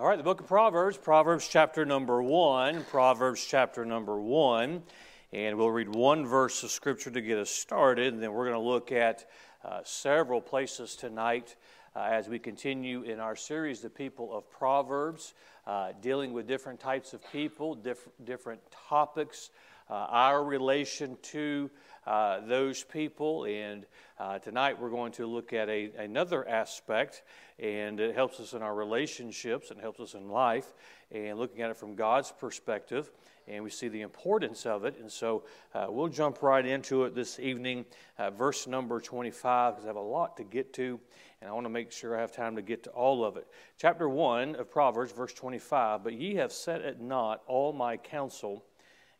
All right, the book of Proverbs, Proverbs chapter number one, Proverbs chapter number one. And we'll read one verse of scripture to get us started, and then we're going to look at uh, several places tonight uh, as we continue in our series, The People of Proverbs, uh, dealing with different types of people, diff- different topics, uh, our relation to uh, those people. And uh, tonight we're going to look at a, another aspect, and it helps us in our relationships and helps us in life, and looking at it from God's perspective. And we see the importance of it. And so uh, we'll jump right into it this evening, uh, verse number 25, because I have a lot to get to, and I want to make sure I have time to get to all of it. Chapter 1 of Proverbs, verse 25 But ye have set at naught all my counsel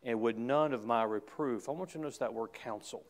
and would none of my reproof. I want you to notice that word counsel.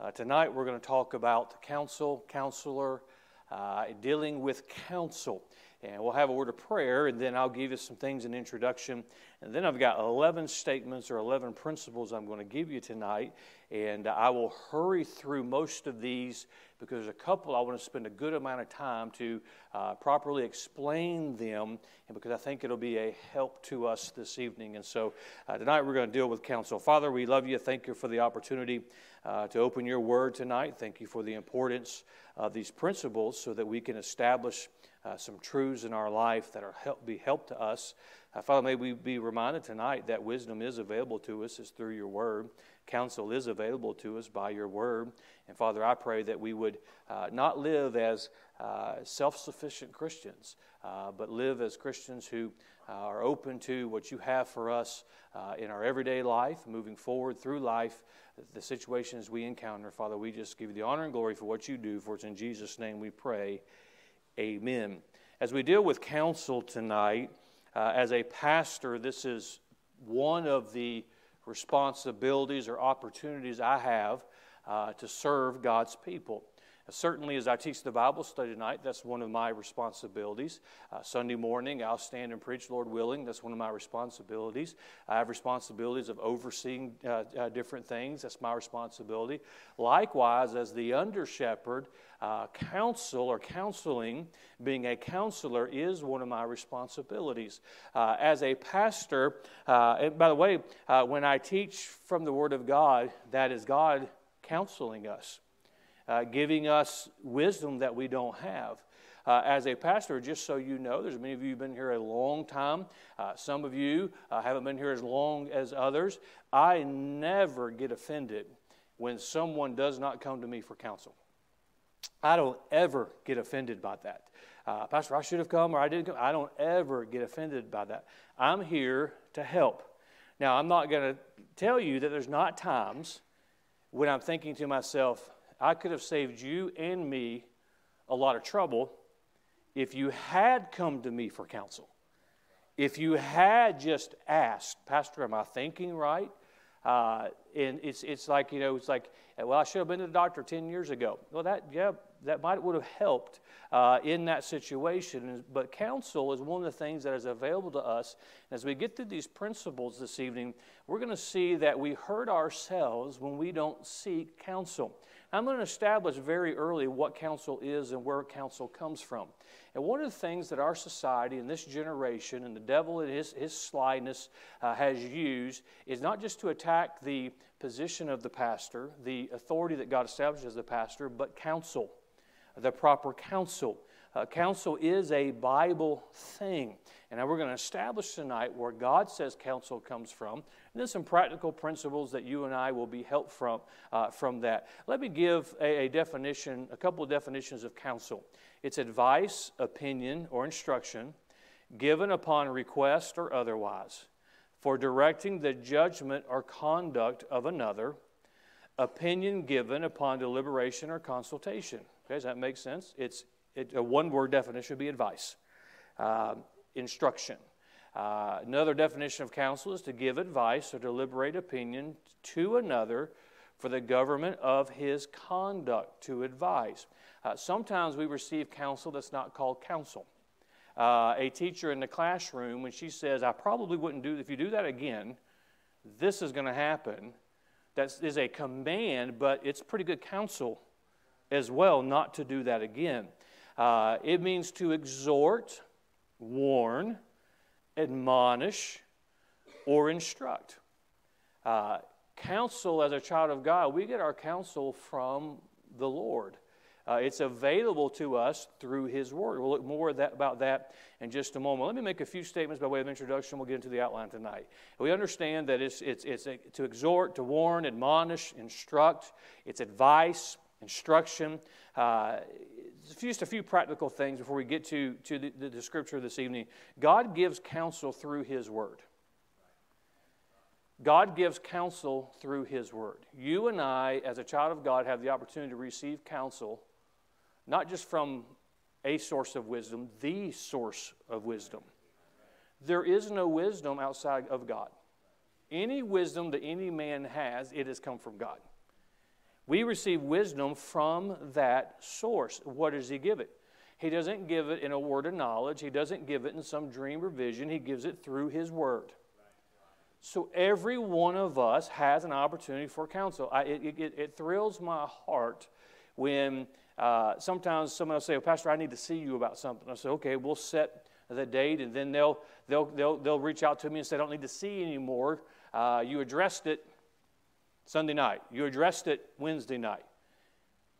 Uh, tonight we're going to talk about counsel, counselor, uh, dealing with counsel. And we'll have a word of prayer, and then I'll give you some things in introduction. And then I've got 11 statements or 11 principles I'm going to give you tonight. And I will hurry through most of these because there's a couple I want to spend a good amount of time to uh, properly explain them, and because I think it'll be a help to us this evening. And so uh, tonight we're going to deal with counsel. Father, we love you. Thank you for the opportunity uh, to open your word tonight. Thank you for the importance of these principles so that we can establish uh, some truths in our life that are help, be help to us. Uh, Father, may we be reminded tonight that wisdom is available to us is through your word. Counsel is available to us by your word. And Father, I pray that we would uh, not live as uh, self sufficient Christians, uh, but live as Christians who uh, are open to what you have for us uh, in our everyday life, moving forward through life, the situations we encounter. Father, we just give you the honor and glory for what you do, for it's in Jesus' name we pray. Amen. As we deal with counsel tonight, uh, as a pastor, this is one of the responsibilities or opportunities I have uh, to serve God's people. Certainly, as I teach the Bible study tonight, that's one of my responsibilities. Uh, Sunday morning, I'll stand and preach, Lord willing. That's one of my responsibilities. I have responsibilities of overseeing uh, uh, different things. That's my responsibility. Likewise, as the under shepherd, uh, counsel or counseling, being a counselor, is one of my responsibilities. Uh, as a pastor, uh, and by the way, when I teach from the Word of God, that is God counseling us uh, giving us wisdom that we don't have. Uh, as a pastor, just so you know, there's many of you who've been here a long time. Uh, some of you uh, haven't been here as long as others. I never get offended when someone does not come to me for counsel. I don't ever get offended by that. Uh, pastor, I should have come or I didn't come. I don't ever get offended by that. I'm here to help. Now, I'm not going to tell you that there's not times when I'm thinking to myself, I could have saved you and me a lot of trouble if you had come to me for counsel. If you had just asked, Pastor, am I thinking right? Uh, and it's, it's like, you know, it's like, well, I should have been to the doctor 10 years ago. Well, that, yeah, that might would have helped uh, in that situation. But counsel is one of the things that is available to us. As we get through these principles this evening, we're going to see that we hurt ourselves when we don't seek counsel. I'm going to establish very early what counsel is and where counsel comes from. And one of the things that our society and this generation and the devil and his, his slyness uh, has used is not just to attack the position of the pastor, the authority that God established as the pastor, but counsel, the proper counsel. Uh, counsel is a Bible thing. And now we're going to establish tonight where God says counsel comes from. And then some practical principles that you and I will be helped from, uh, from that. Let me give a, a definition, a couple of definitions of counsel it's advice, opinion, or instruction given upon request or otherwise for directing the judgment or conduct of another, opinion given upon deliberation or consultation. Okay, does that make sense? It's it, a one word definition would be advice, uh, instruction. Uh, another definition of counsel is to give advice or deliberate opinion to another for the government of his conduct, to advise. Uh, sometimes we receive counsel that's not called counsel. Uh, a teacher in the classroom, when she says, I probably wouldn't do, if you do that again, this is going to happen. That is a command, but it's pretty good counsel as well not to do that again. Uh, it means to exhort, warn, admonish, or instruct. Uh, counsel as a child of God, we get our counsel from the Lord. Uh, it's available to us through His Word. We'll look more that, about that in just a moment. Let me make a few statements by way of introduction. We'll get into the outline tonight. We understand that it's, it's, it's a, to exhort, to warn, admonish, instruct, it's advice, instruction. Uh, just a few practical things before we get to, to the, the, the scripture this evening. God gives counsel through His Word. God gives counsel through His Word. You and I, as a child of God, have the opportunity to receive counsel not just from a source of wisdom, the source of wisdom. There is no wisdom outside of God. Any wisdom that any man has, it has come from God. We receive wisdom from that source. What does He give it? He doesn't give it in a word of knowledge, He doesn't give it in some dream or vision, He gives it through His Word. So every one of us has an opportunity for counsel. I, it, it, it thrills my heart when uh, sometimes someone will say, well, Pastor, I need to see you about something. I say, okay, we'll set the date, and then they'll, they'll, they'll, they'll reach out to me and say, I don't need to see you anymore. Uh, you addressed it Sunday night, you addressed it Wednesday night.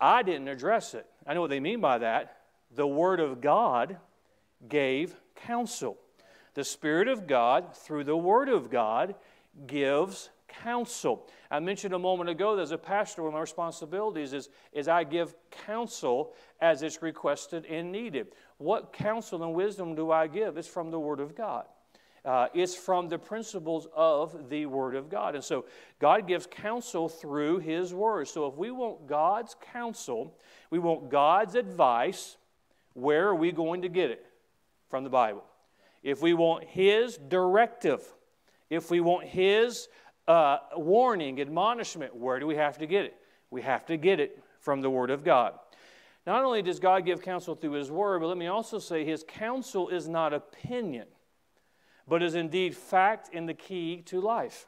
I didn't address it. I know what they mean by that. The Word of God gave counsel. The Spirit of God, through the Word of God, gives counsel. I mentioned a moment ago that as a pastor, one of my responsibilities is, is I give counsel as it's requested and needed. What counsel and wisdom do I give? It's from the Word of God. Uh, it's from the principles of the Word of God. And so God gives counsel through His Word. So if we want God's counsel, we want God's advice, where are we going to get it? From the Bible. If we want His directive, if we want His uh, warning, admonishment, where do we have to get it? We have to get it from the Word of God. Not only does God give counsel through His Word, but let me also say His counsel is not opinion, but is indeed fact and the key to life.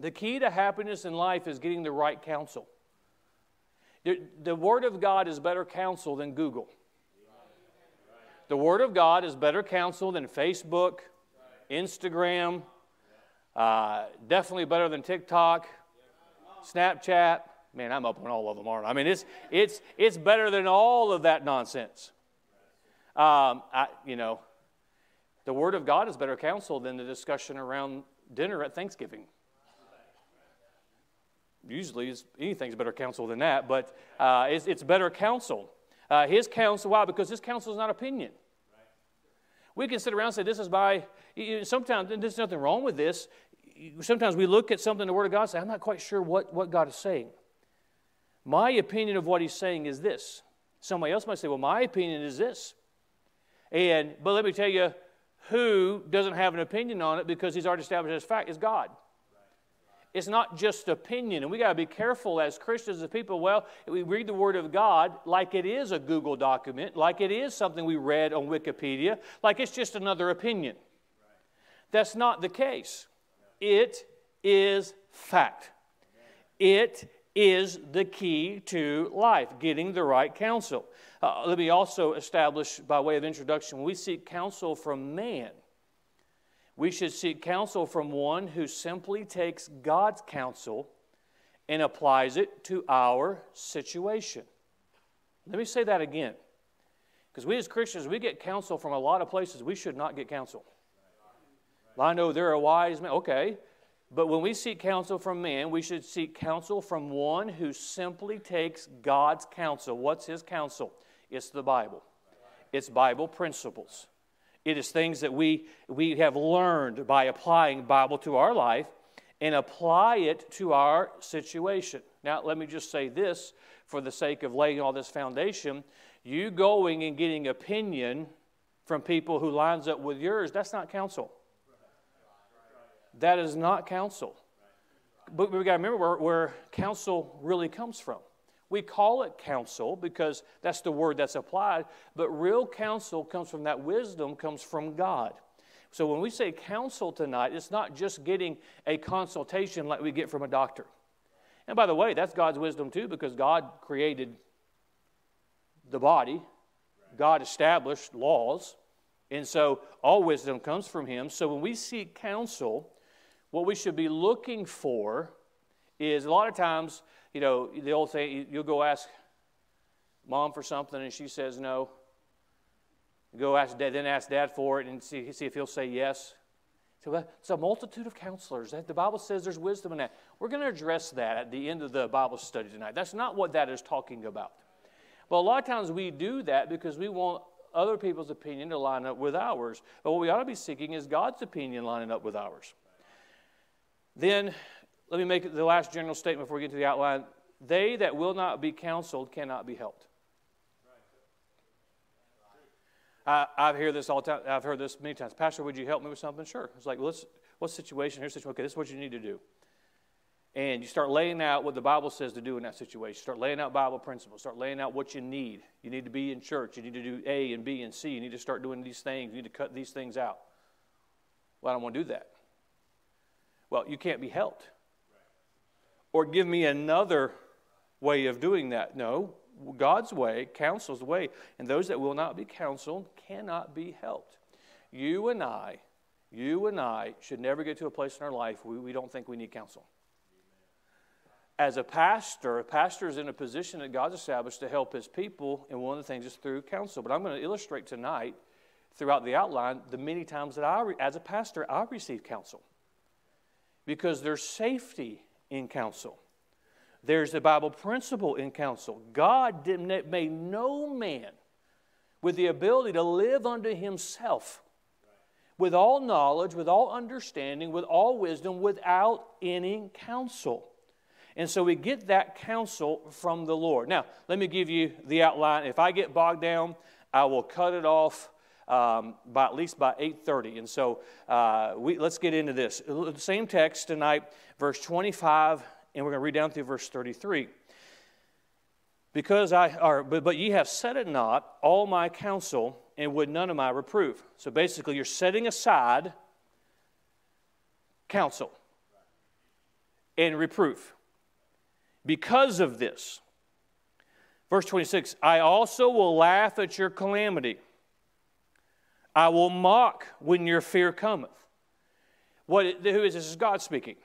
The key to happiness in life is getting the right counsel. The, the Word of God is better counsel than Google. The Word of God is better counsel than Facebook, Instagram, uh, definitely better than TikTok, Snapchat. Man, I'm up on all of them, aren't I? I mean, it's, it's, it's better than all of that nonsense. Um, I, you know, the Word of God is better counsel than the discussion around dinner at Thanksgiving. Usually, anything's better counsel than that, but uh, it's, it's, better counsel. Uh, his counsel, why? Because his counsel is not opinion. We can sit around and say, This is my. Sometimes, there's nothing wrong with this sometimes we look at something in the Word of God and say, I'm not quite sure what, what God is saying. My opinion of what He's saying is this. Somebody else might say, Well, my opinion is this. And but let me tell you, who doesn't have an opinion on it because he's already established as fact is God. It's not just opinion, and we got to be careful as Christians, as people. Well, we read the Word of God like it is a Google document, like it is something we read on Wikipedia, like it's just another opinion. That's not the case. It is fact. It is the key to life, getting the right counsel. Uh, let me also establish, by way of introduction, we seek counsel from man, we should seek counsel from one who simply takes God's counsel and applies it to our situation. Let me say that again. Because we as Christians, we get counsel from a lot of places we should not get counsel. I know there are wise men. Okay. But when we seek counsel from man, we should seek counsel from one who simply takes God's counsel. What's his counsel? It's the Bible, it's Bible principles. It is things that we, we have learned by applying Bible to our life and apply it to our situation. Now, let me just say this for the sake of laying all this foundation. You going and getting opinion from people who lines up with yours, that's not counsel. That is not counsel. But we've got to remember where, where counsel really comes from. We call it counsel because that's the word that's applied, but real counsel comes from that wisdom, comes from God. So when we say counsel tonight, it's not just getting a consultation like we get from a doctor. And by the way, that's God's wisdom too because God created the body, God established laws, And so all wisdom comes from him. So when we seek counsel, what we should be looking for is a lot of times, you know, the old saying, you'll go ask mom for something and she says no. Go ask dad, then ask dad for it and see, see if he'll say yes. So it's a multitude of counselors. The Bible says there's wisdom in that. We're going to address that at the end of the Bible study tonight. That's not what that is talking about. But a lot of times we do that because we want other people's opinion to line up with ours. But what we ought to be seeking is God's opinion lining up with ours. Then, let me make the last general statement before we get to the outline. They that will not be counseled cannot be helped. I, I've heard this all time. I've heard this many times. Pastor, would you help me with something? Sure. It's like, well, let's, what situation? Here's the situation. Okay, this is what you need to do. And you start laying out what the Bible says to do in that situation. Start laying out Bible principles. Start laying out what you need. You need to be in church. You need to do A and B and C. You need to start doing these things. You need to cut these things out. Well, I don't want to do that. Well, you can't be helped. Or give me another way of doing that. No, God's way, counsel's way, and those that will not be counseled cannot be helped. You and I, you and I should never get to a place in our life where we don't think we need counsel. As a pastor, a pastor is in a position that God's established to help his people, and one of the things is through counsel. But I'm going to illustrate tonight, throughout the outline, the many times that I, as a pastor, I receive counsel. Because there's safety in counsel. There's a Bible principle in counsel. God made no man with the ability to live unto himself with all knowledge, with all understanding, with all wisdom, without any counsel. And so we get that counsel from the Lord. Now, let me give you the outline. If I get bogged down, I will cut it off um, by at least by 8.30 and so uh, we, let's get into this the same text tonight verse 25 and we're going to read down through verse 33. Because I, or, but, but ye have set it not, all my counsel, and would none of my reproof. So basically, you're setting aside counsel and reproof. Because of this, verse 26 I also will laugh at your calamity, I will mock when your fear cometh. What, who is this? This is God speaking.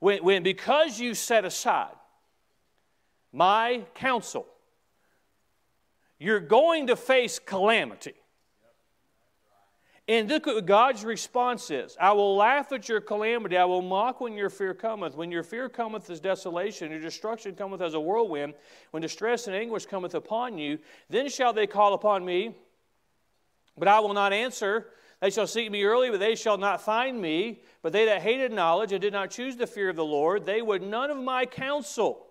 When, when because you set aside my counsel, you're going to face calamity. And look what God's response is I will laugh at your calamity. I will mock when your fear cometh. When your fear cometh as desolation, your destruction cometh as a whirlwind. When distress and anguish cometh upon you, then shall they call upon me, but I will not answer. They shall seek me early, but they shall not find me. But they that hated knowledge and did not choose the fear of the Lord, they would none of my counsel.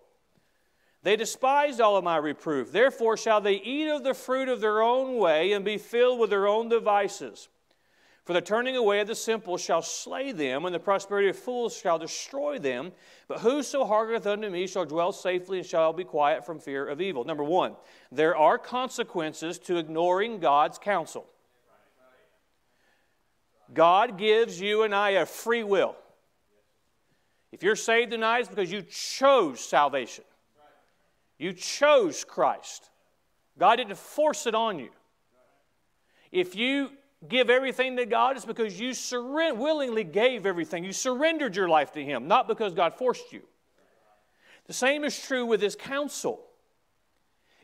They despised all of my reproof. Therefore shall they eat of the fruit of their own way and be filled with their own devices. For the turning away of the simple shall slay them, and the prosperity of fools shall destroy them. But whoso hearkeneth unto me shall dwell safely and shall be quiet from fear of evil. Number one, there are consequences to ignoring God's counsel. God gives you and I a free will. If you're saved tonight, it's because you chose salvation. You chose Christ. God didn't force it on you. If you give everything to God, it's because you willingly gave everything. You surrendered your life to Him, not because God forced you. The same is true with His counsel.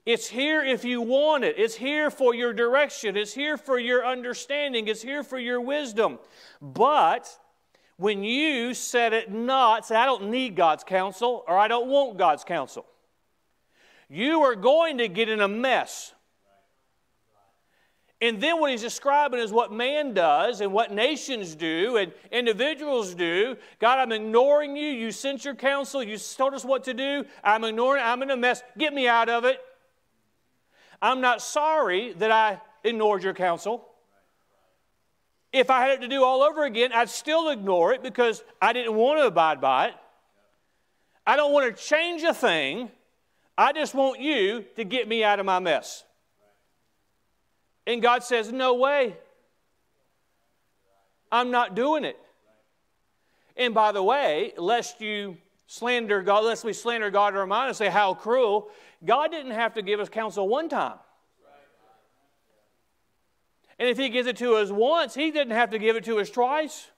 It's here if you want it. It's here for your direction. It's here for your understanding. It's here for your wisdom. But when you set it not, say, I don't need God's counsel or I don't want God's counsel, you are going to get in a mess. And then what he's describing is what man does and what nations do and individuals do. God, I'm ignoring you. You sent your counsel. You told us what to do. I'm ignoring I'm in a mess. Get me out of it. I'm not sorry that I ignored your counsel. If I had it to do all over again, I'd still ignore it because I didn't want to abide by it. I don't want to change a thing. I just want you to get me out of my mess. And God says, No way. I'm not doing it. And by the way, lest you slander God, lest we slander God in our mind and say, How cruel, God didn't have to give us counsel one time. And if He gives it to us once, He didn't have to give it to us twice.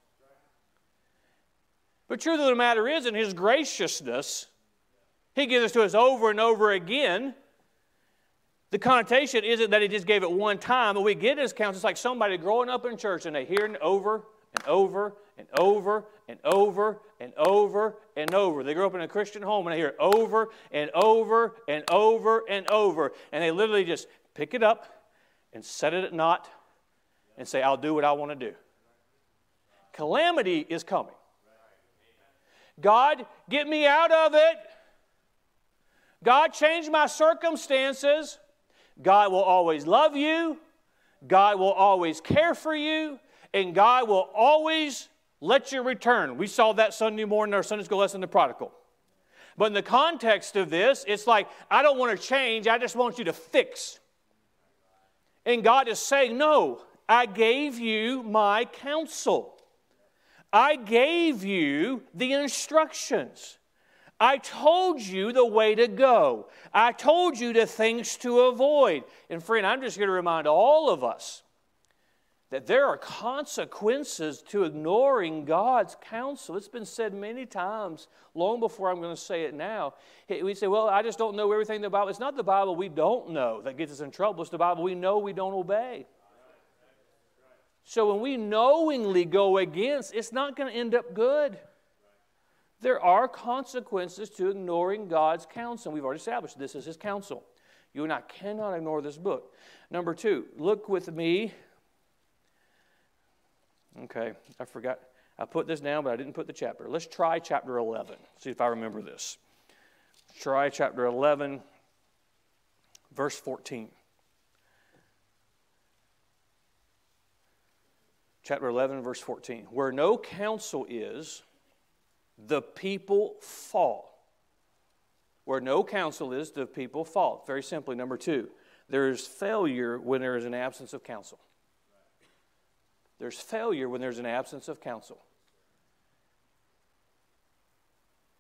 But truth of the matter is, in His graciousness, He gives it to us over and over again. The connotation isn't that He just gave it one time, but we get His counsel. It's like somebody growing up in church and they hear it over and over and over and over and over and over. And over. They grew up in a Christian home and they hear it over and over and over and over. And they literally just pick it up and set it at naught and say, I'll do what I want to do. Calamity is coming. God, get me out of it. God, change my circumstances. God will always love you. God will always care for you. And God will always let you return. We saw that Sunday morning in our Sunday school lesson, The Prodigal. But in the context of this, it's like, I don't want to change, I just want you to fix. And God is saying, No, I gave you my counsel. I gave you the instructions. I told you the way to go. I told you the things to avoid. And friend, I'm just going to remind all of us that there are consequences to ignoring God's counsel. It's been said many times, long before I'm going to say it now. We say, well, I just don't know everything in the Bible. It's not the Bible we don't know that gets us in trouble, it's the Bible we know we don't obey. So when we knowingly go against, it's not going to end up good. There are consequences to ignoring God's counsel. We've already established this is His counsel. You and I cannot ignore this book. Number two, look with me Okay, I forgot. I put this down, but I didn't put the chapter. Let's try chapter 11. See if I remember this. try chapter 11, verse 14. Chapter 11, verse 14. Where no counsel is, the people fall. Where no counsel is, the people fall. Very simply, number two, there is failure when there is an absence of counsel. There's failure when there's an absence of counsel.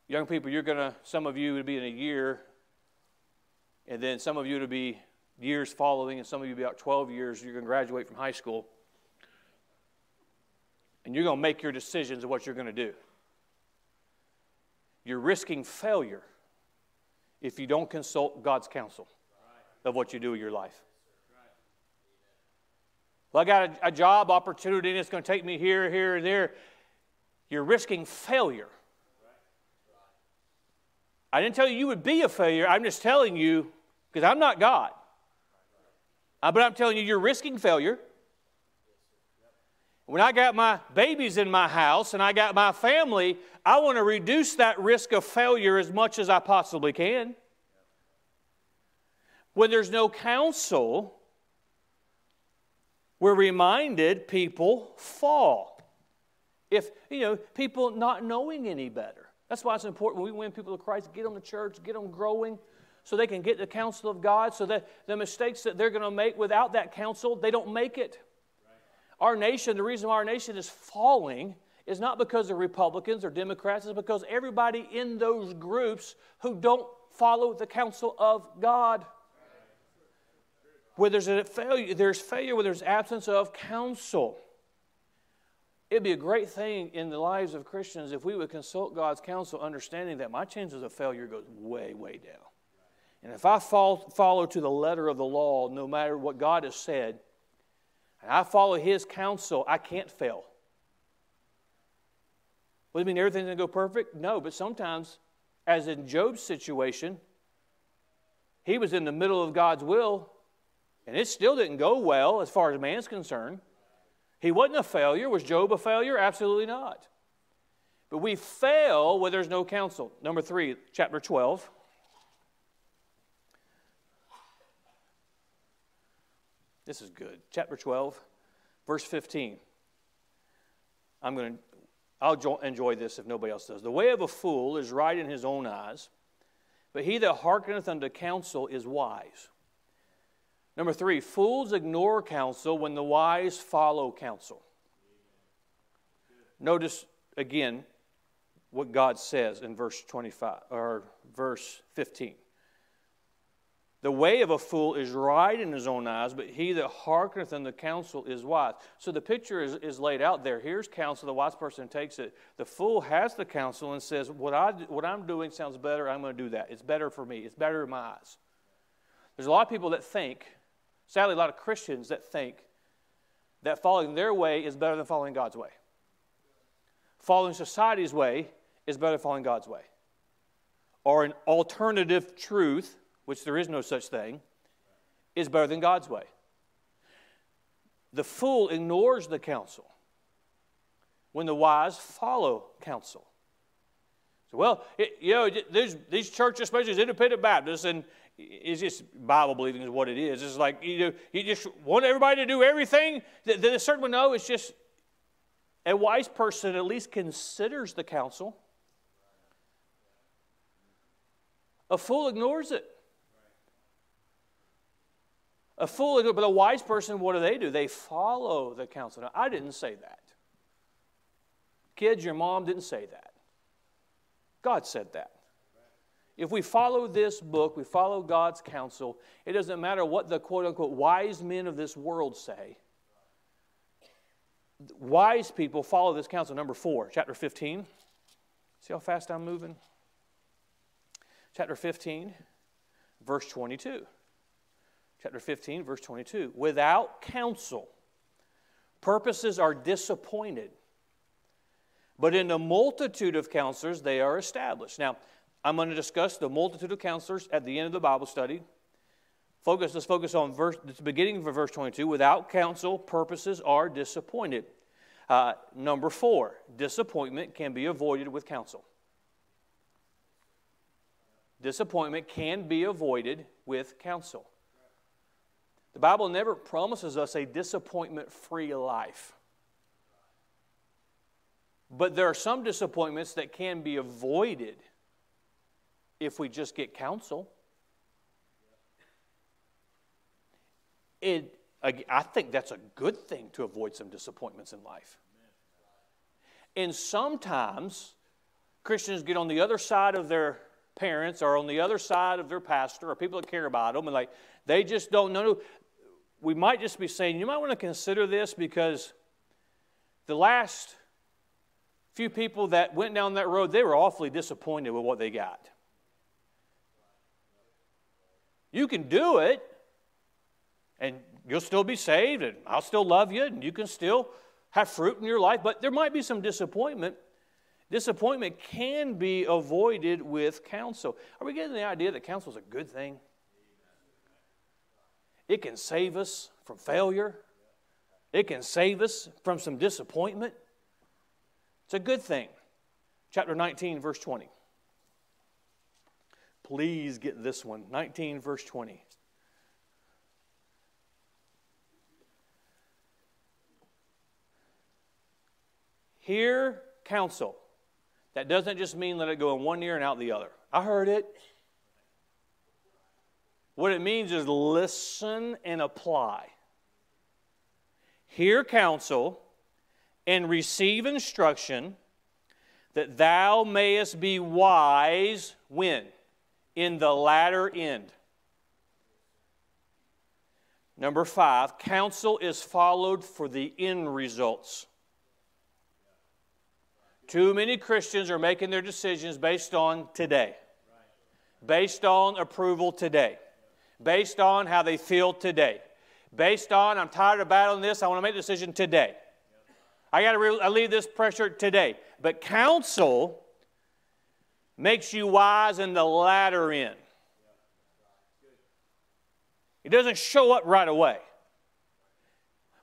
Young people, you're going to, some of you would be in a year, and then some of you would be years following, and some of you be about 12 years, you're going to graduate from high school. And you're going to make your decisions of what you're going to do. You're risking failure if you don't consult God's counsel of what you do with your life. Well, I got a, a job opportunity and it's going to take me here, here, and there. You're risking failure. I didn't tell you you would be a failure. I'm just telling you, because I'm not God. Uh, but I'm telling you, you're risking failure. When I got my babies in my house and I got my family, I want to reduce that risk of failure as much as I possibly can. When there's no counsel, we're reminded people fall. If, you know, people not knowing any better. That's why it's important when we win people to Christ, get them to church, get them growing so they can get the counsel of God, so that the mistakes that they're going to make without that counsel, they don't make it. Our nation, the reason why our nation is falling is not because of Republicans or Democrats, it's because everybody in those groups who don't follow the counsel of God. Where there's a failure, there's failure where there's absence of counsel. It'd be a great thing in the lives of Christians if we would consult God's counsel, understanding that my chances of failure goes way, way down. And if I fall, follow to the letter of the law, no matter what God has said, and I follow His counsel, I can't fail. Does it mean everything's going to go perfect? No, but sometimes, as in Job's situation, he was in the middle of God's will, and it still didn't go well as far as man's concerned. He wasn't a failure. Was Job a failure? Absolutely not. But we fail where there's no counsel. Number three, chapter 12. This is good. Chapter 12, verse 15. I'm going to, I'll enjoy this if nobody else does. The way of a fool is right in his own eyes, but he that hearkeneth unto counsel is wise. Number three, fools ignore counsel when the wise follow counsel. Notice again what God says in verse 25 or verse 15. The way of a fool is right in his own eyes, but he that hearkeneth unto counsel is wise. So the picture is, is laid out there. Here's counsel. The wise person takes it. The fool has the counsel and says, What, I, what I'm doing sounds better. I'm going to do that. It's better for me. It's better in my eyes. There's a lot of people that think, sadly, a lot of Christians that think that following their way is better than following God's way. Following society's way is better than following God's way. Or an alternative truth which there is no such thing, is better than God's way. The fool ignores the counsel when the wise follow counsel. So, well, it, you know, these churches, especially independent Baptists, and it's just Bible believing is what it is. It's like you you just want everybody to do everything that a certain one. No, it's just a wise person at least considers the counsel. A fool ignores it. A fool, but a wise person, what do they do? They follow the counsel. Now, I didn't say that. Kids, your mom didn't say that. God said that. If we follow this book, we follow God's counsel, it doesn't matter what the quote unquote wise men of this world say. Wise people follow this counsel. Number four, chapter 15. See how fast I'm moving? Chapter 15, verse 22 chapter 15, verse 22. Without counsel, purposes are disappointed, but in the multitude of counselors, they are established. Now, I'm going to discuss the multitude of counselors at the end of the Bible study. Focus, let's focus on verse, the beginning of verse 22. Without counsel, purposes are disappointed. Uh, number four, disappointment can be avoided with counsel. Disappointment can be avoided with counsel. The Bible never promises us a disappointment free life. But there are some disappointments that can be avoided if we just get counsel. It, I think that's a good thing to avoid some disappointments in life. And sometimes Christians get on the other side of their parents or on the other side of their pastor or people that care about them and like they just don't know we might just be saying, you might want to consider this because the last few people that went down that road, they were awfully disappointed with what they got. You can do it, and you'll still be saved, and I'll still love you, and you can still have fruit in your life, but there might be some disappointment. Disappointment can be avoided with counsel. Are we getting the idea that counsel is a good thing? It can save us from failure. It can save us from some disappointment. It's a good thing. Chapter 19, verse 20. Please get this one. 19, verse 20. Hear counsel. That doesn't just mean let it go in one ear and out the other. I heard it. What it means is listen and apply. Hear counsel and receive instruction that thou mayest be wise when? In the latter end. Number five, counsel is followed for the end results. Too many Christians are making their decisions based on today, based on approval today based on how they feel today. Based on, I'm tired of battling this, I want to make a decision today. I got to relieve this pressure today. But counsel makes you wise in the latter end. It doesn't show up right away.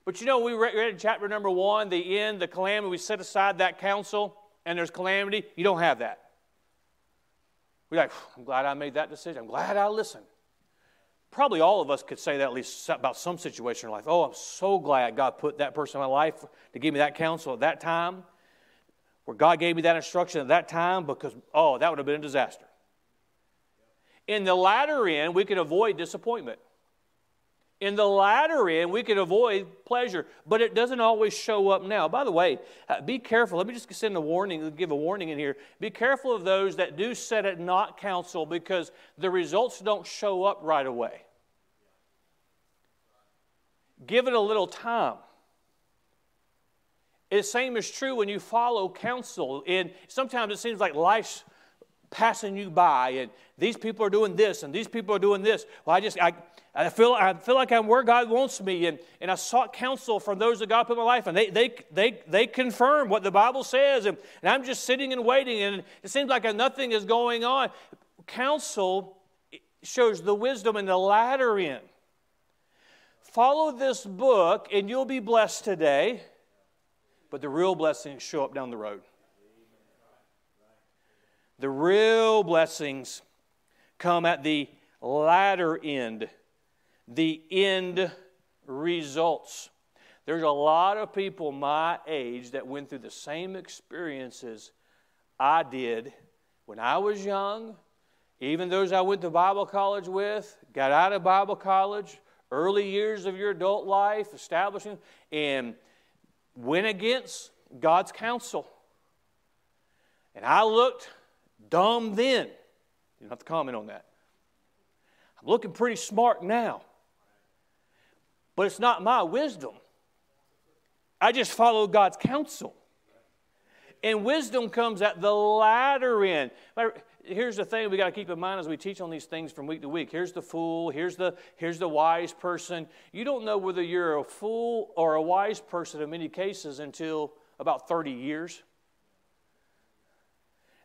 But you know, we read in chapter number one, the end, the calamity, we set aside that counsel, and there's calamity. You don't have that. We're like, I'm glad I made that decision. I'm glad I listened. Probably all of us could say that at least about some situation in life. Oh, I'm so glad God put that person in my life to give me that counsel at that time, where God gave me that instruction at that time, because, oh, that would have been a disaster. In the latter end, we can avoid disappointment. In the latter end, we can avoid pleasure, but it doesn't always show up now. By the way, uh, be careful. Let me just send a warning, give a warning in here. Be careful of those that do set at not counsel because the results don't show up right away. Give it a little time. The same is true when you follow counsel. And sometimes it seems like life's passing you by, and these people are doing this, and these people are doing this. Well, I just I, I feel I feel like I'm where God wants me, and, and I sought counsel from those that God put in my life, and they they they they confirm what the Bible says, and, and I'm just sitting and waiting, and it seems like nothing is going on. Counsel shows the wisdom in the latter end. Follow this book, and you'll be blessed today but the real blessings show up down the road. The real blessings come at the latter end, the end results. There's a lot of people my age that went through the same experiences I did when I was young, even those I went to Bible college with, got out of Bible college, early years of your adult life, establishing, and went against God's counsel. And I looked dumb then. You don't have to comment on that. I'm looking pretty smart now. But it's not my wisdom. I just follow God's counsel. And wisdom comes at the latter end here's the thing we got to keep in mind as we teach on these things from week to week. Here's the fool, here's the, here's the wise person. You don't know whether you're a fool or a wise person in many cases until about 30 years.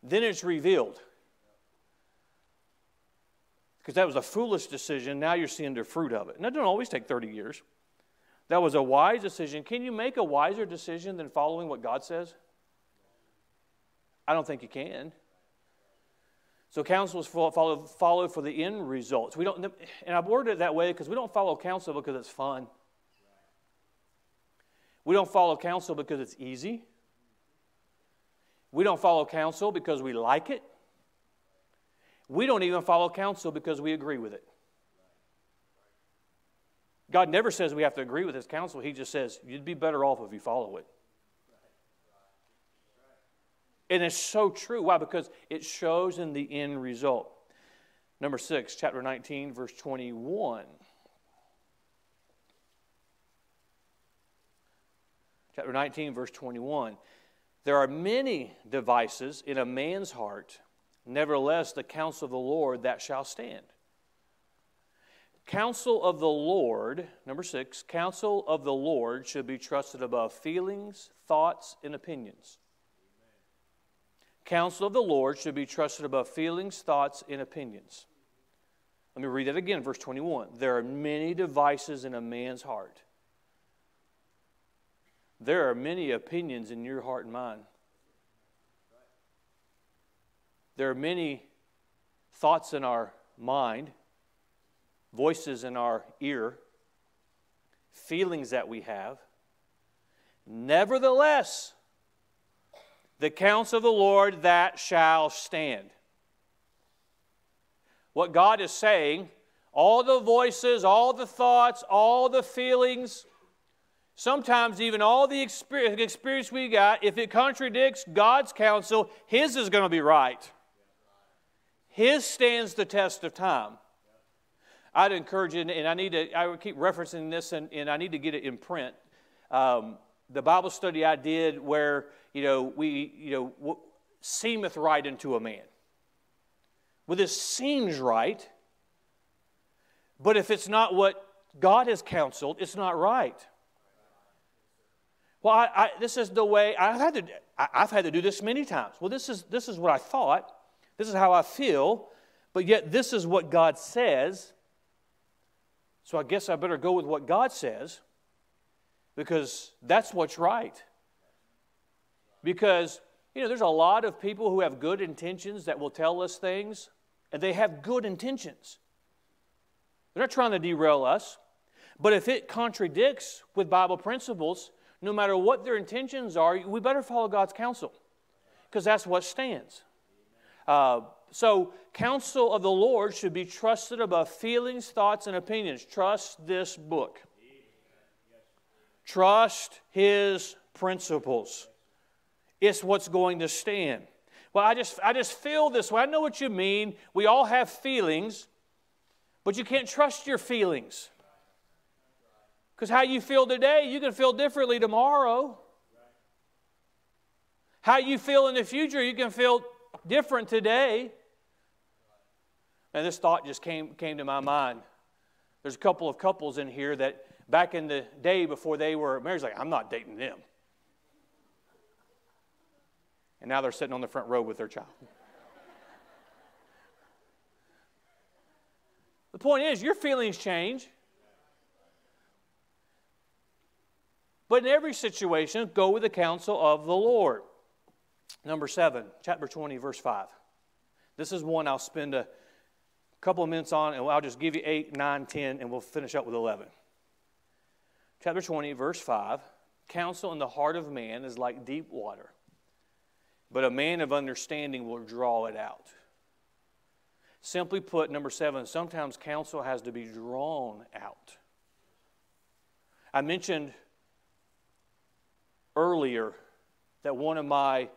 Then it's revealed. Because that was a foolish decision. Now you're seeing the fruit of it. And that doesn't always take 30 years. That was a wise decision. Can you make a wiser decision than following what God says? I don't think you can. So counsel is followed, followed for the end results. We don't, and I've worded it that way because we don't follow counsel because it's fun. We don't follow counsel because it's easy. We don't follow counsel because we like it. We don't even follow counsel because we agree with it. God never says we have to agree with his counsel. He just says you'd be better off if you follow it. And it's so true. Why? Because it shows in the end result. Number six, chapter 19, verse 21. Chapter 19, verse 21. There are many devices in a man's heart, nevertheless, the counsel of the Lord that shall stand. Counsel of the Lord, number six, counsel of the Lord should be trusted above feelings, thoughts, and opinions. Counsel of the Lord should be trusted above feelings, thoughts, and opinions. Let me read that again, verse 21. There are many devices in a man's heart. There are many opinions in your heart and mind. There are many thoughts in our mind, voices in our ear, feelings that we have. Nevertheless, the counsel of the Lord that shall stand. What God is saying, all the voices, all the thoughts, all the feelings, sometimes even all the experience we got, if it contradicts God's counsel, His is going to be right. His stands the test of time. I'd encourage you, and I need to, I would keep referencing this, and, and I need to get it in print. Um, the Bible study I did where, you know, we, you know, seemeth right unto a man. Well, this seems right, but if it's not what God has counseled, it's not right. Well, I, I, this is the way I've had to. I, I've had to do this many times. Well, this is this is what I thought. This is how I feel, but yet this is what God says. So I guess I better go with what God says because that's what's right. Because, you know, there's a lot of people who have good intentions that will tell us things, and they have good intentions. They're not trying to derail us. But if it contradicts with Bible principles, no matter what their intentions are, we better follow God's counsel because that's what stands. Uh, So, counsel of the Lord should be trusted above feelings, thoughts, and opinions. Trust this book. Trust his principles. It's what's going to stand. Well, I just, I just feel this way. I know what you mean. We all have feelings, but you can't trust your feelings. Because how you feel today, you can feel differently tomorrow. How you feel in the future, you can feel different today. And this thought just came, came to my mind. There's a couple of couples in here that back in the day before they were married, like, I'm not dating them. And now they're sitting on the front row with their child. the point is, your feelings change. But in every situation, go with the counsel of the Lord. Number seven, chapter 20, verse 5. This is one I'll spend a couple of minutes on, and I'll just give you 8, 9, 10, and we'll finish up with 11. Chapter 20, verse 5 Counsel in the heart of man is like deep water, but a man of understanding will draw it out. Simply put, number seven, sometimes counsel has to be drawn out. I mentioned earlier that one of my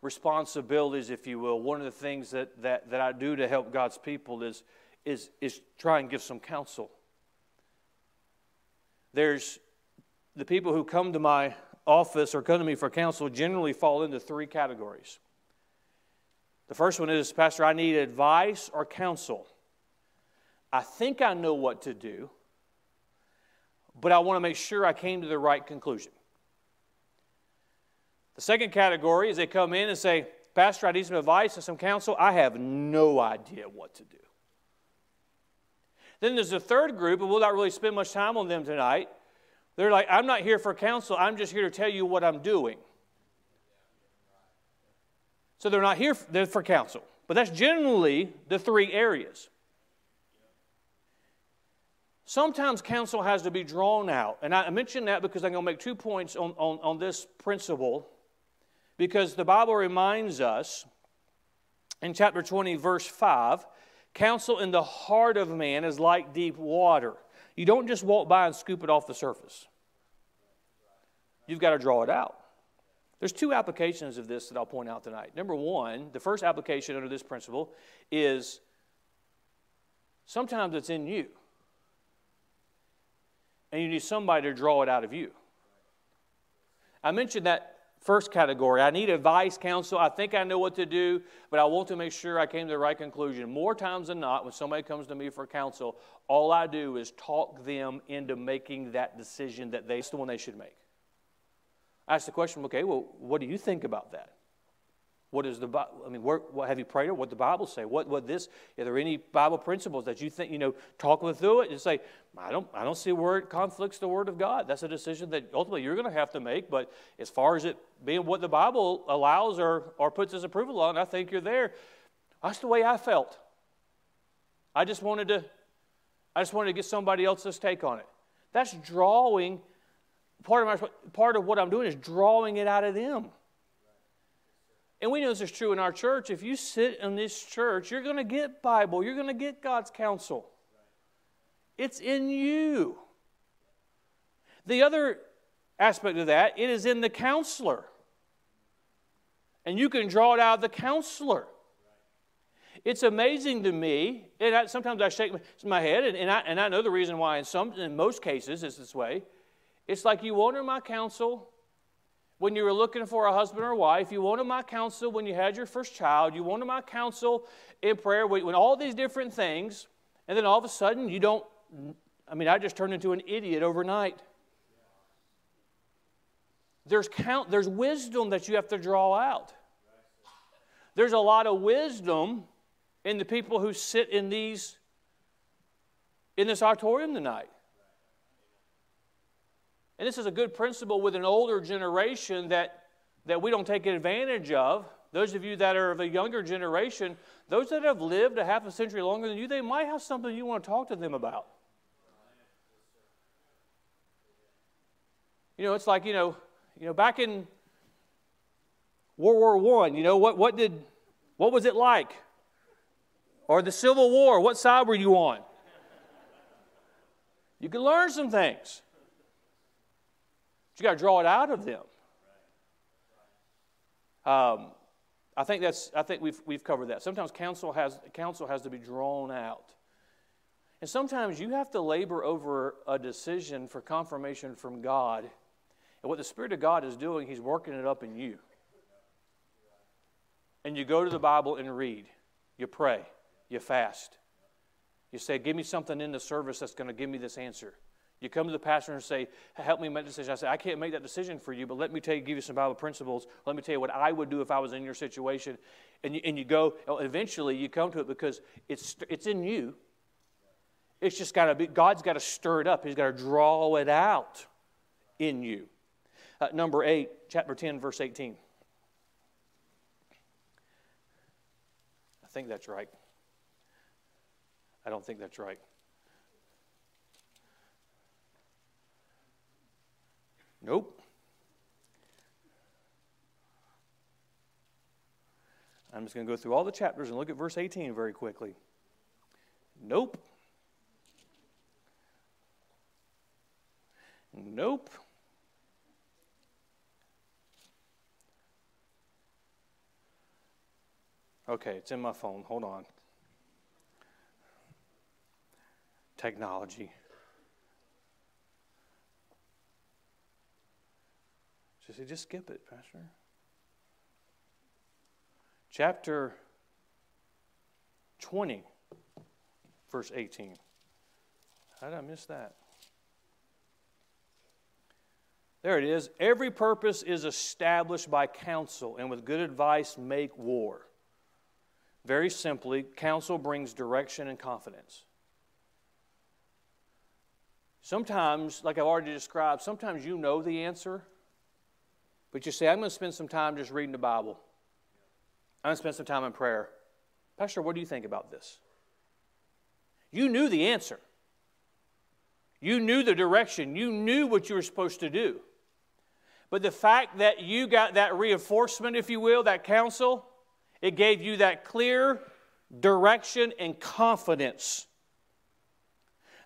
responsibilities, if you will, one of the things that, that, that I do to help God's people is, is, is try and give some counsel. There's the people who come to my office or come to me for counsel generally fall into three categories. The first one is, Pastor, I need advice or counsel. I think I know what to do, but I want to make sure I came to the right conclusion. The second category is they come in and say, Pastor, I need some advice and some counsel. I have no idea what to do. Then there's a third group, and we'll not really spend much time on them tonight. They're like, I'm not here for counsel, I'm just here to tell you what I'm doing. So they're not here for, for counsel. But that's generally the three areas. Sometimes counsel has to be drawn out. And I mention that because I'm going to make two points on, on, on this principle because the Bible reminds us in chapter 20, verse 5 counsel in the heart of man is like deep water. You don't just walk by and scoop it off the surface, you've got to draw it out. There's two applications of this that I'll point out tonight. Number one, the first application under this principle is sometimes it's in you, and you need somebody to draw it out of you. I mentioned that First category, I need advice, counsel. I think I know what to do, but I want to make sure I came to the right conclusion. More times than not, when somebody comes to me for counsel, all I do is talk them into making that decision that they's the one they should make. I ask the question, okay, well, what do you think about that? What is the I mean, where, what, have you prayed or what the Bible say? What what this? Are there any Bible principles that you think you know? Talk with through it and say, I don't I don't see where it conflicts the Word of God. That's a decision that ultimately you're going to have to make. But as far as it being what the Bible allows or or puts its approval on, I think you're there. That's the way I felt. I just wanted to, I just wanted to get somebody else's take on it. That's drawing. Part of my part of what I'm doing is drawing it out of them. And we know this is true in our church. If you sit in this church, you're going to get Bible, you're going to get God's counsel. It's in you. The other aspect of that, it is in the counselor. And you can draw it out of the counselor. It's amazing to me, and I, sometimes I shake my head, and, and, I, and I know the reason why in, some, in most cases it's this way. It's like you honor my counsel, when you were looking for a husband or wife. You wanted my counsel when you had your first child. You wanted my counsel in prayer. When all these different things, and then all of a sudden you don't. I mean, I just turned into an idiot overnight. There's count. There's wisdom that you have to draw out. There's a lot of wisdom in the people who sit in these in this auditorium tonight. And this is a good principle with an older generation that, that we don't take advantage of. Those of you that are of a younger generation, those that have lived a half a century longer than you, they might have something you want to talk to them about. You know, it's like, you know, you know, back in World War One, you know, what, what did What was it like? Or the Civil War, what side were you on? You can learn some things. You got to draw it out of them. Um, I think that's. I think we've we've covered that. Sometimes counsel has counsel has to be drawn out, and sometimes you have to labor over a decision for confirmation from God. And what the Spirit of God is doing, He's working it up in you. And you go to the Bible and read. You pray. You fast. You say, Give me something in the service that's going to give me this answer. You come to the pastor and say, Help me make a decision. I say, I can't make that decision for you, but let me tell you, give you some Bible principles. Let me tell you what I would do if I was in your situation. And you, and you go, eventually you come to it because it's, it's in you. It's just got to be, God's got to stir it up. He's got to draw it out in you. Uh, number 8, chapter 10, verse 18. I think that's right. I don't think that's right. Nope. I'm just going to go through all the chapters and look at verse 18 very quickly. Nope. Nope. Okay, it's in my phone. Hold on. Technology. She said, just skip it, Pastor. Chapter 20, verse 18. How did I miss that? There it is. Every purpose is established by counsel, and with good advice, make war. Very simply, counsel brings direction and confidence. Sometimes, like I've already described, sometimes you know the answer, but you say, I'm going to spend some time just reading the Bible. I'm going to spend some time in prayer. Pastor, what do you think about this? You knew the answer. You knew the direction. You knew what you were supposed to do. But the fact that you got that reinforcement, if you will, that counsel, it gave you that clear direction and confidence.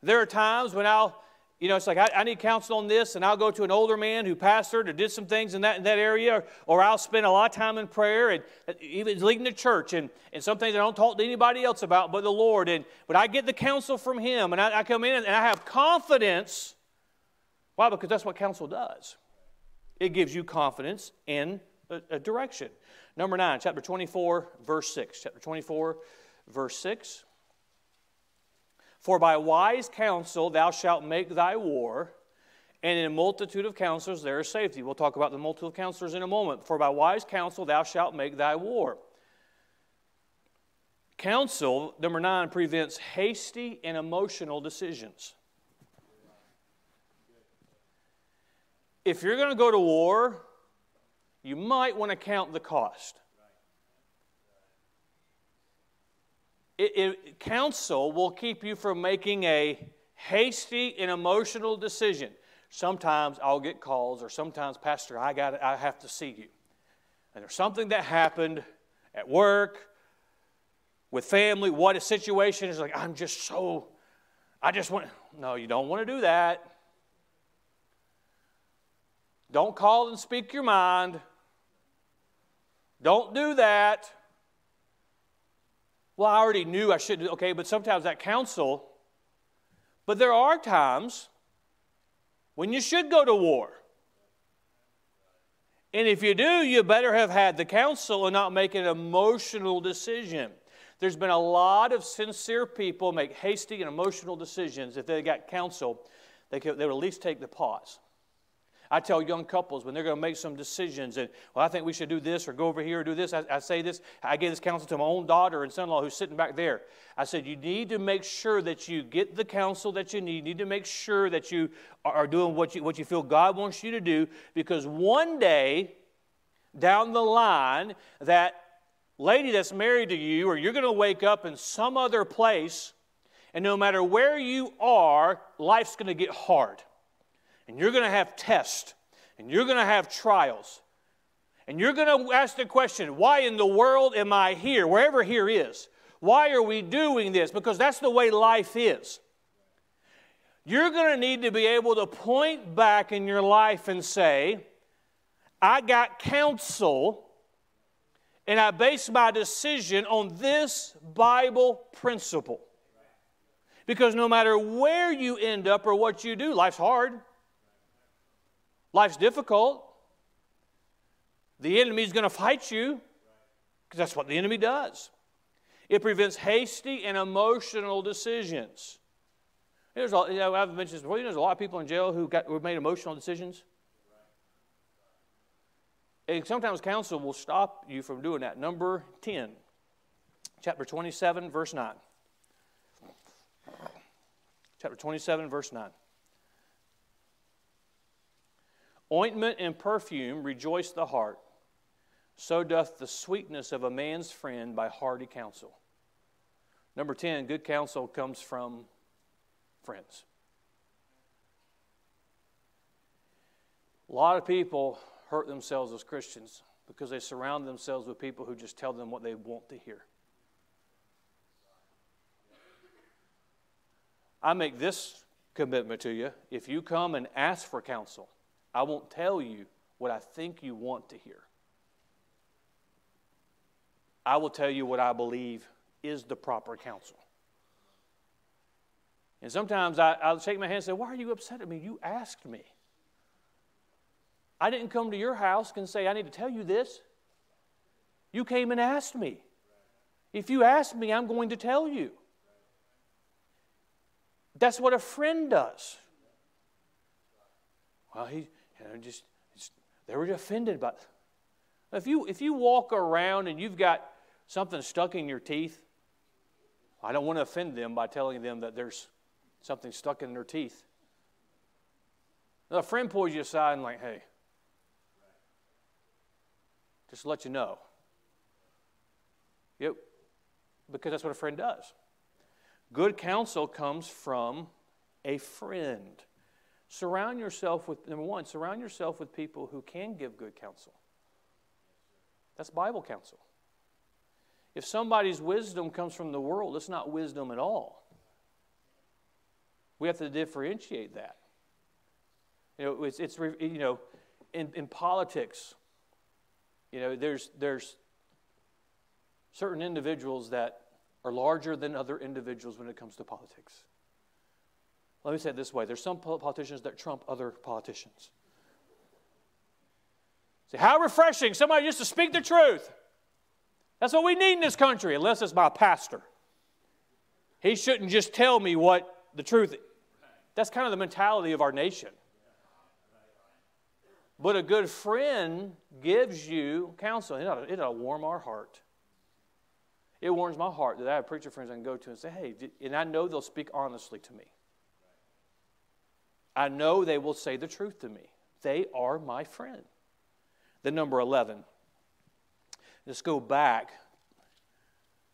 There are times when I'll you know, it's like, I, I, need counsel on this, and I'll go to an older man who pastored or did some things in that, in that area, or, or I'll spend a lot of time in prayer and even leading the church, and, and some things I don't talk to anybody else about but the Lord. And, but I get the counsel from Him, and I, I come in and I have confidence. Why? Because that's what counsel does. It gives you confidence in a, a direction. Number nine, chapter 24, verse 6. Chapter 24, verse 6. For by wise counsel thou shalt make thy war, and in a multitude of counselors there is safety. We'll talk about the multitude of counselors in a moment. For by wise counsel thou shalt make thy war. Counsel, number nine, prevents hasty and emotional decisions. If you're going to go to war, you might want to count the cost. It, it, counsel will keep you from making a hasty and emotional decision. Sometimes I'll get calls, or sometimes, Pastor, I got, I have to see you. And there's something that happened at work, with family, what a situation is like. I'm just so, I just want. No, you don't want to do that. Don't call and speak your mind. Don't do that. Well, I already knew I shouldn't. okay, but sometimes that counsel, but there are times when you should go to war. And if you do, you better have had the counsel and not make an emotional decision. There's been a lot of sincere people make hasty and emotional decisions. If they got counsel, they, could, they would at least take the pause. I tell young couples when they're going to make some decisions, and well, I think we should do this or go over here or do this. I, I say this. I gave this counsel to my own daughter and son-in-law who's sitting back there. I said, you need to make sure that you get the counsel that you need. You need to make sure that you are doing what you what you feel God wants you to do, because one day down the line, that lady that's married to you, or you're going to wake up in some other place, and no matter where you are, life's going to get hard and you're going to have tests, and you're going to have trials. And you're going to ask the question, why in the world am I here? Wherever here is. Why are we doing this? Because that's the way life is. You're going to need to be able to point back in your life and say, I got counsel and I base my decision on this Bible principle. Because no matter where you end up or what you do, life's hard, life's difficult. The enemy's going to fight you because that's what the enemy does. It prevents hasty and emotional decisions. There's a, you know, I've mentioned this before. You know, there's a lot of people in jail who, got, who made emotional decisions. And sometimes counsel will stop you from doing that. Number 10, chapter 27, verse 9. Chapter 27, verse 9. Ointment and perfume rejoice the heart, so doth the sweetness of a man's friend by hearty counsel. Number 10, good counsel comes from friends. A lot of people hurt themselves as Christians because they surround themselves with people who just tell them what they want to hear. I make this commitment to you. If you come and ask for counsel, I won't tell you what I think you want to hear. I will tell you what I believe is the proper counsel. And sometimes I, will shake my hand and say, Why are you upset at me? You asked me. I didn't come to your house and say, I need to tell you this. You came and asked me. If you ask me, I'm going to tell you. That's what a friend does. Well, he know, just, just they were offended by. If you if you walk around and you've got something stuck in your teeth, I don't want to offend them by telling them that there's something stuck in their teeth. Now, a friend pulls you aside and like, hey, just to let you know. Yep, because that's what a friend does. Good counsel comes from a friend. Surround yourself with, number one, surround yourself with people who can give good counsel. That's Bible counsel. If somebody's wisdom comes from the world, it's not wisdom at all. We have to differentiate that. You know, it's, it's you know, in, in politics, you know, there's, there's certain individuals that are larger than other individuals when it comes to politics. Let me say it this way there's some politicians that trump other politicians. See, how refreshing somebody used to speak the truth. That's what we need in this country, unless it's my pastor. He shouldn't just tell me what the truth is. That's kind of the mentality of our nation. But a good friend gives you counsel. It'll, it'll warm our heart. It warms my heart that I have preacher friends I can go to and say, hey, and I know they'll speak honestly to me. I know they will say the truth to me. They are my friend. Then, number 11. Let's go back.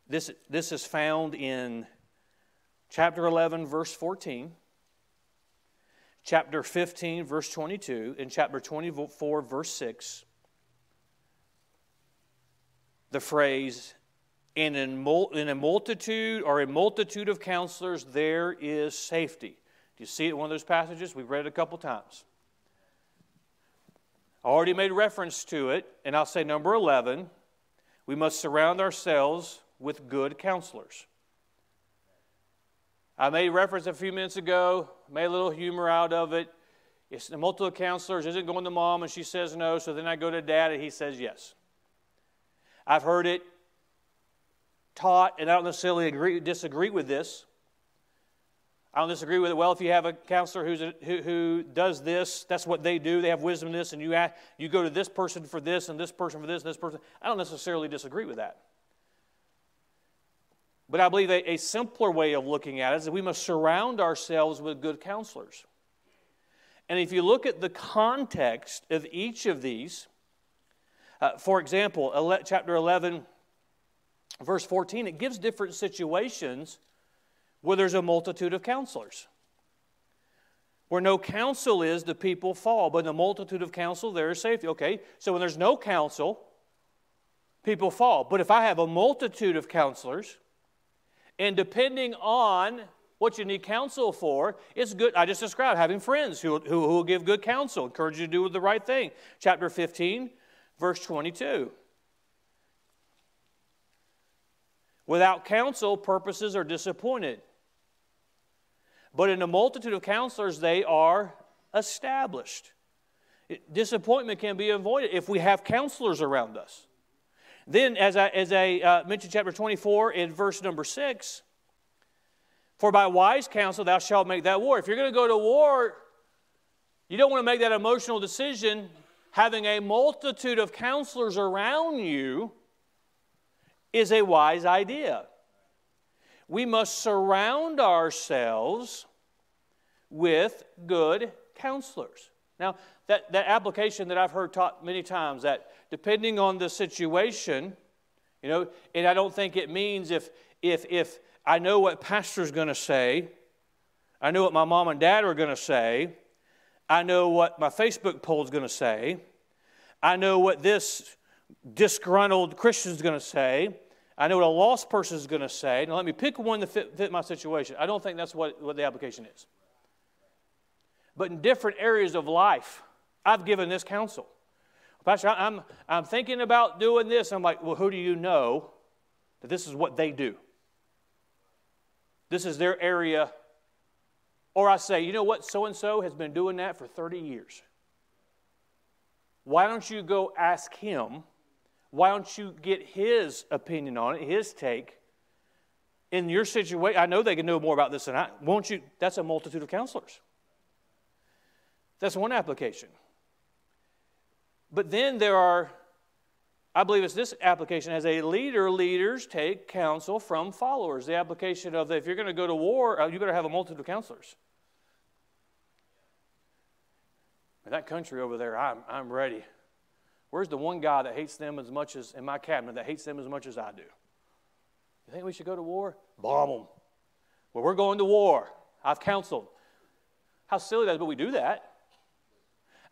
This, this is found in chapter 11, verse 14 chapter 15, verse 22, and chapter 24, verse 6, the phrase, in, in a multitude or a multitude of counselors, there is safety. You see it in one of those passages? We've read it a couple times. I already made reference to it, and I'll say number 11 we must surround ourselves with good counselors. I made reference a few minutes ago, made a little humor out of it. It's the multiple counselors isn't going to mom and she says no, so then I go to dad and he says yes. I've heard it taught, and I don't necessarily agree, disagree with this. I don't disagree with it. Well, if you have a counselor who's a, who, who does this, that's what they do. They have wisdom in this, and you, ask, you go to this person for this, and this person for this, and this person. I don't necessarily disagree with that. But I believe a, a simpler way of looking at it is that we must surround ourselves with good counselors. And if you look at the context of each of these, uh, for example, chapter 11, verse 14, it gives different situations where there's a multitude of counselors. Where no counsel is, the people fall, but in the multitude of counsel, there is safety. Okay, so when there's no counsel, people fall. But if I have a multitude of counselors, and depending on what you need counsel for, it's good. I just described having friends who, who, who will give good counsel, encourage you to do the right thing. Chapter 15, verse 22. Without counsel, purposes are disappointed. But in a multitude of counselors, they are established. Disappointment can be avoided if we have counselors around us. Then, as I, as I uh, mentioned, chapter 24 in verse number 6, for by wise counsel thou shalt make that war. If you're going to go to war, you don't want to make that emotional decision having a multitude of counselors around you is a wise idea. We must surround ourselves with good counselors. Now, that, that application that I've heard taught many times that depending on the situation, you know, and I don't think it means if, if, if I know what pastor's going to say. I know what my mom and dad are going to say. I know what my Facebook poll is going to say. I know what this disgruntled Christian is going to say. I know what a lost person is going to say. Now, let me pick one to fit, fit my situation. I don't think that's what, what the application is. But in different areas of life, I've given this counsel. Pastor, I'm, I'm thinking about doing this. I'm like, well, who do you know that this is what they do? This is their area. Or I say, you know what, so and so has been doing that for 30 years. Why don't you go ask him? Why don't you get his opinion on it, his take? In your situation, I know they can know more about this than I. Won't you? That's a multitude of counselors. That's one application. But then there are I believe it's this application. As a leader, leaders take counsel from followers. The application of if you're going to go to war, uh, you better have a multitude of counselors. In that country over there, I'm, I'm ready. Where's the one guy that hates them as much as, in my cabinet, that hates them as much as I do? You think we should go to war? Bomb them. Well, we're going to war. I've counseled. How silly that is, but we do that.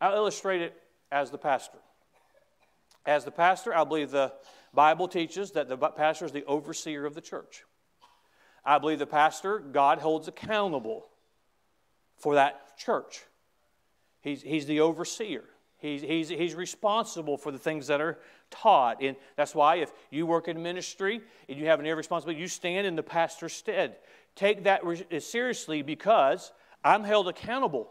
I'll illustrate it as the pastor. As the pastor, I believe the Bible teaches that the pastor is the overseer of the church. I believe the pastor, God holds accountable for that church. He's, he's the overseer. He's, he's, he's responsible for the things that are taught. And that's why if you work in ministry and you have an responsibility, you stand in the pastor's stead. Take that eh, seriously because I'm held accountable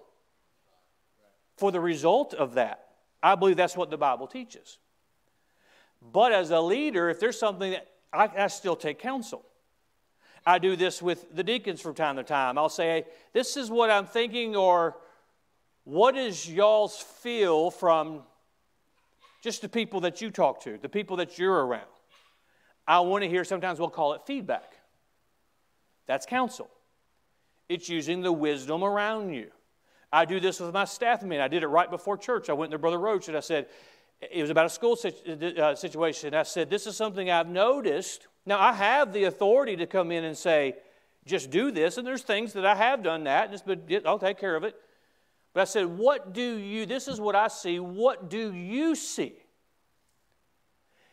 for the result of that. I believe that's what the Bible teaches. But as a leader, if there's something that I, I still take counsel. I do this with the deacons from time to time. I'll say, This is what I'm thinking, or what is y'all's feel from just the people that you talk to, the people that you're around? I want to hear, sometimes we'll call it feedback. That's counsel. It's using the wisdom around you. I do this with my staff meeting. I did it right before church. I went to Brother Roach and I said, it was about a school uh, situation. I said, This is something I've noticed. Now, I have the authority to come in and say, Just do this. And there's things that I have done that, and been, I'll take care of it. But I said, What do you, this is what I see. What do you see?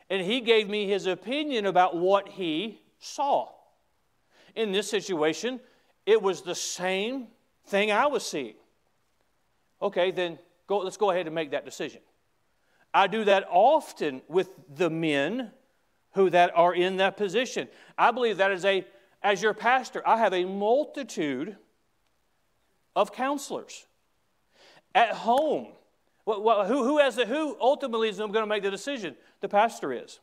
And he gave me his opinion about what he saw. In this situation, it was the same thing I was seeing. Okay, then go, let's go ahead and make that decision. I do that often with the men who that are in that position. I believe that is a as your pastor, I have a multitude of counselors. At home, who, who, has the, who ultimately is going to make the decision? The pastor is.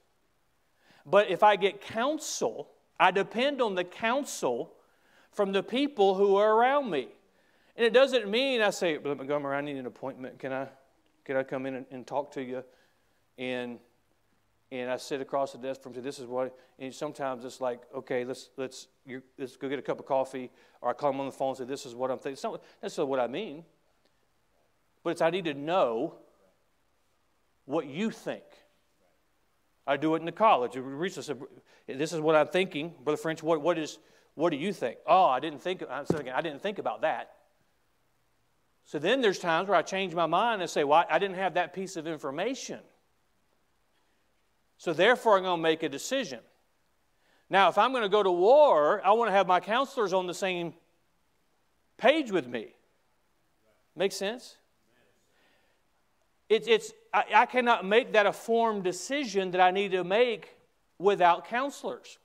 But if I get counsel, I depend on the counsel from the people who are around me. And it doesn't mean I say, Montgomery, I need an appointment. Can I can I come in and, and talk to you? And and I sit across the desk from you. This is what. And sometimes it's like, okay, let's let's let's go get a cup of coffee, or I call them on the phone and say, this is what I'm thinking. It's not necessarily what I mean, but it's I need to know what you think. I do it in the college. This is what I'm thinking, Brother French. What, what is what do you think? Oh, I didn't think. I'm I didn't think about that. So then there's times where I change my mind and say, well, I didn't have that piece of information. So therefore, I'm going to make a decision. Now, if I'm going to go to war, I want to have my counselors on the same page with me. Make sense? It's, it's, I, I cannot make that a formed decision that I need to make without counselors.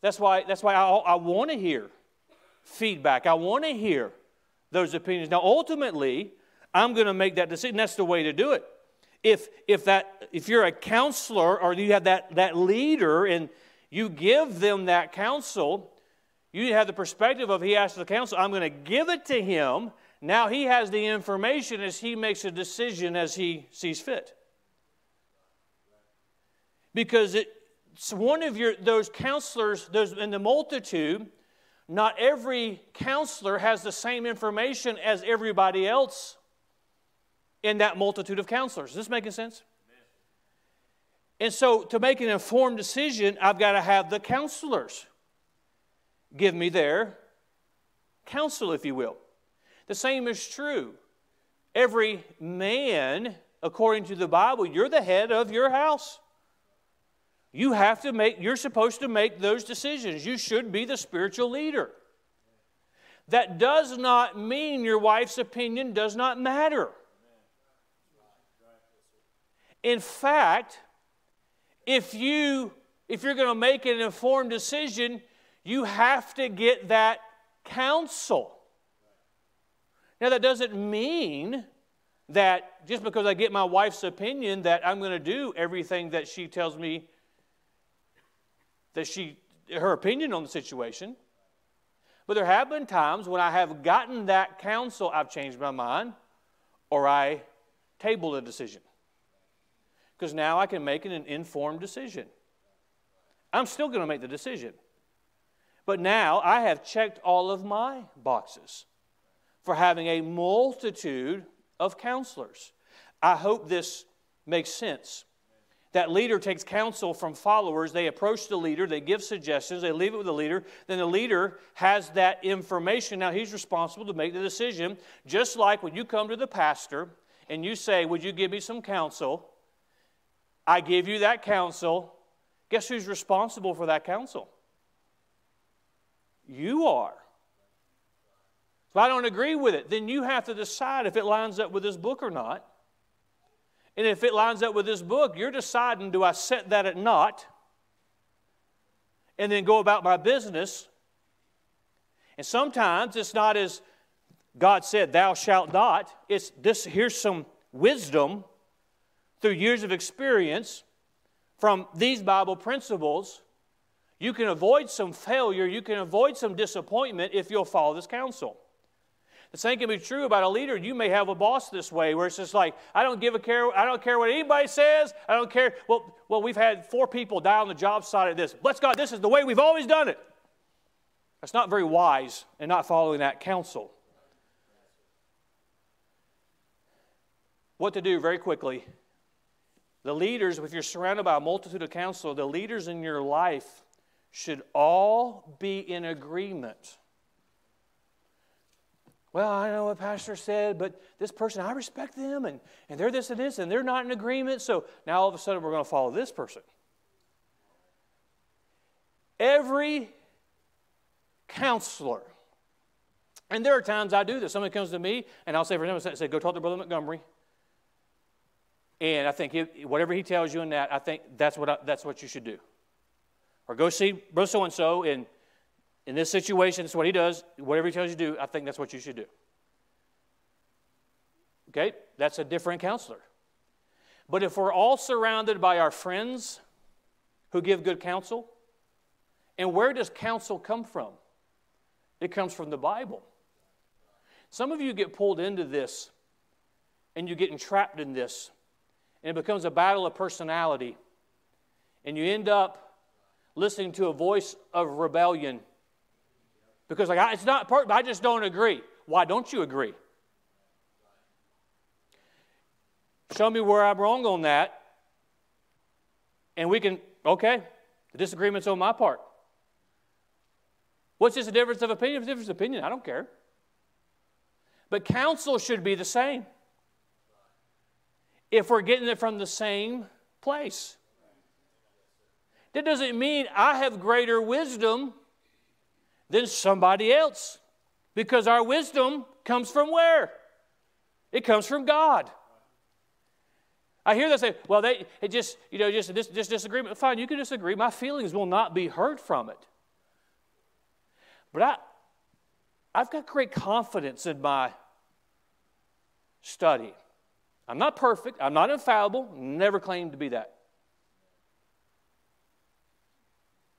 That's why, that's why I, I want to hear feedback. I want to hear those opinions. Now, ultimately, I'm going to make that decision. That's the way to do it. If, if, that, if you're a counselor or you have that, that leader and you give them that counsel, you have the perspective of he asked the counsel, I'm going to give it to him. Now he has the information as he makes a decision as he sees fit. Because it's one of your those counselors, those in the multitude, not every counselor has the same information as everybody else in that multitude of counselors. Is this making sense? And so, to make an informed decision, I've got to have the counselors give me their counsel, if you will. The same is true. Every man, according to the Bible, you're the head of your house. You have to make, you're supposed to make those decisions. You should be the spiritual leader. That does not mean your wife's opinion does not matter. In fact, if you if you're going to make an informed decision, you have to get that counsel. Now that doesn't mean that just because I get my wife's opinion that I'm going to do everything that she tells me that she her opinion on the situation. But there have been times when I have gotten that counsel, I've changed my mind, or I tabled a decision because now I can make an informed decision. I'm still going to make the decision. But now I have checked all of my boxes for having a multitude of counselors. I hope this makes sense. That leader takes counsel from followers. They approach the leader, they give suggestions, they leave it with the leader. Then the leader has that information. Now he's responsible to make the decision. Just like when you come to the pastor and you say, Would you give me some counsel? I give you that counsel. Guess who's responsible for that counsel? You are. If I don't agree with it, then you have to decide if it lines up with this book or not. And if it lines up with this book, you're deciding do I set that at naught and then go about my business? And sometimes it's not as God said, Thou shalt not. It's this here's some wisdom through years of experience from these Bible principles, you can avoid some failure, you can avoid some disappointment if you'll follow this counsel. The same can be true about a leader. You may have a boss this way where it's just like, I don't give a care, I don't care what anybody says, I don't care. Well, well, we've had four people die on the job site of this. Bless God, this is the way we've always done it. That's not very wise and not following that counsel. What to do very quickly the leaders, if you're surrounded by a multitude of counsel, the leaders in your life should all be in agreement. Well, I know what Pastor said, but this person, I respect them, and, and they're this and this, and they're not in agreement, so now all of a sudden we're going to follow this person. Every counselor, and there are times I do this. Somebody comes to me, and I'll say, for example, say, go talk to Brother Montgomery. And I think whatever he tells you in that, I think that's what, I, that's what you should do. Or go see Brother so and so, and in this situation, it's what he does. Whatever he tells you to do, I think that's what you should do. Okay? That's a different counselor. But if we're all surrounded by our friends who give good counsel, and where does counsel come from? It comes from the Bible. Some of you get pulled into this and you get entrapped in this and it becomes a battle of personality. And you end up listening to a voice of rebellion. Because like it's not part, I just don't agree. Why don't you agree? Show me where I'm wrong on that. And we can, okay, the disagreement's on my part. What's just a difference of opinion? Difference of opinion, I don't care. But counsel should be the same if we're getting it from the same place. That doesn't mean I have greater wisdom than somebody else because our wisdom comes from where? It comes from God. I hear that say, well, they it just, you know, just this, this disagreement. Fine, you can disagree. My feelings will not be hurt from it. But I, I've got great confidence in my study. I'm not perfect, I'm not infallible, never claimed to be that.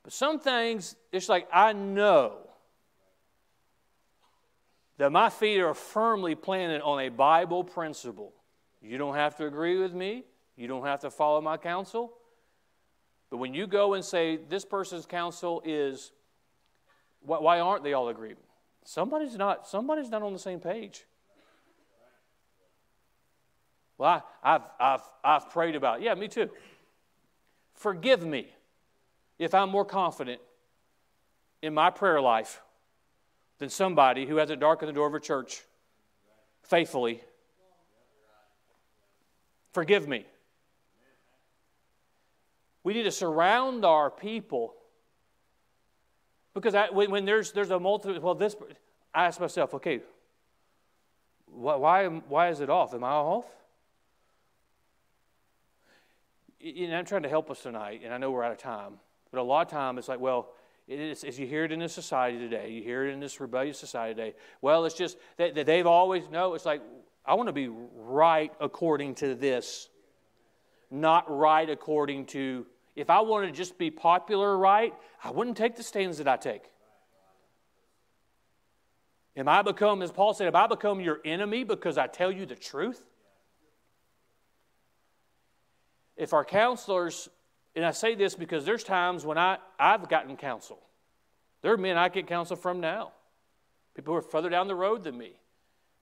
But some things, it's like I know that my feet are firmly planted on a Bible principle. You don't have to agree with me, you don't have to follow my counsel. But when you go and say, this person's counsel is, why aren't they all agreeing? Somebody's not, somebody's not on the same page. Well, I, have I've, I've prayed about it. Yeah, me too. Forgive me if I'm more confident in my prayer life than somebody who hasn't darkened the door of a church faithfully. Forgive me. We need to surround our people because I, when, when, there's, there's a multitude, well, this, I ask myself, okay, why, why is it off? Am I off? And I'm trying to help us tonight, and I know we're out of time, but a lot of time it's like, well, as you hear it in this society today, you hear it in this rebellious society today. Well, it's just that, that they've always, no, it's like, I want to be right according to this, not right according to if I wanted to just be popular right, I wouldn't take the stands that I take. Am I become, as Paul said, have I become your enemy because I tell you the truth? If our counselors, and I say this because there's times when I, I've gotten counsel. There are men I get counsel from now. People who are further down the road than me.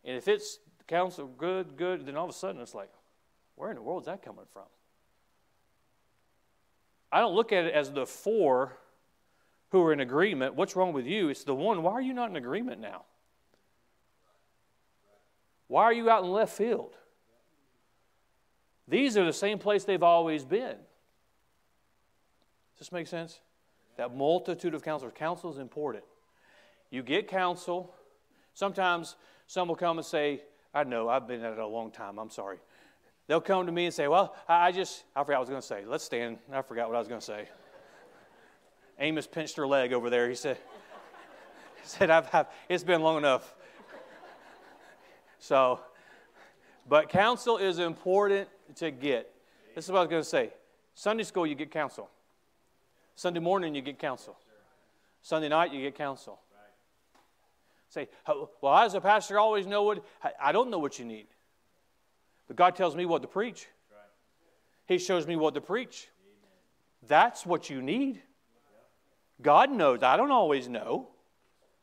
And if it's counsel good, good, then all of a sudden it's like, where in the world is that coming from? I don't look at it as the four who are in agreement. What's wrong with you? It's the one. Why are you not in agreement now? Why are you out in left field? These are the same place they've always been. Does this make sense? That multitude of counselors. Counsel is important. You get counsel. Sometimes some will come and say, I know, I've been at it a long time. I'm sorry. They'll come to me and say, Well, I just, I forgot what I was going to say. Let's stand. I forgot what I was going to say. Amos pinched her leg over there. He said, he said I've, I've, It's been long enough. So, but counsel is important to get. This is what I was going to say. Sunday school, you get counsel. Sunday morning, you get counsel. Sunday night, you get counsel. Say, well, I as a pastor always know what, I don't know what you need. But God tells me what to preach. He shows me what to preach. That's what you need. God knows. I don't always know,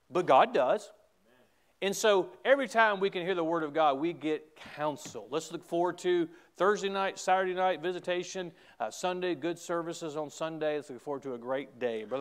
but God does. And so every time we can hear the word of God, we get counsel. Let's look forward to Thursday night, Saturday night visitation, uh, Sunday, good services on Sunday. Let's look forward to a great day. Brother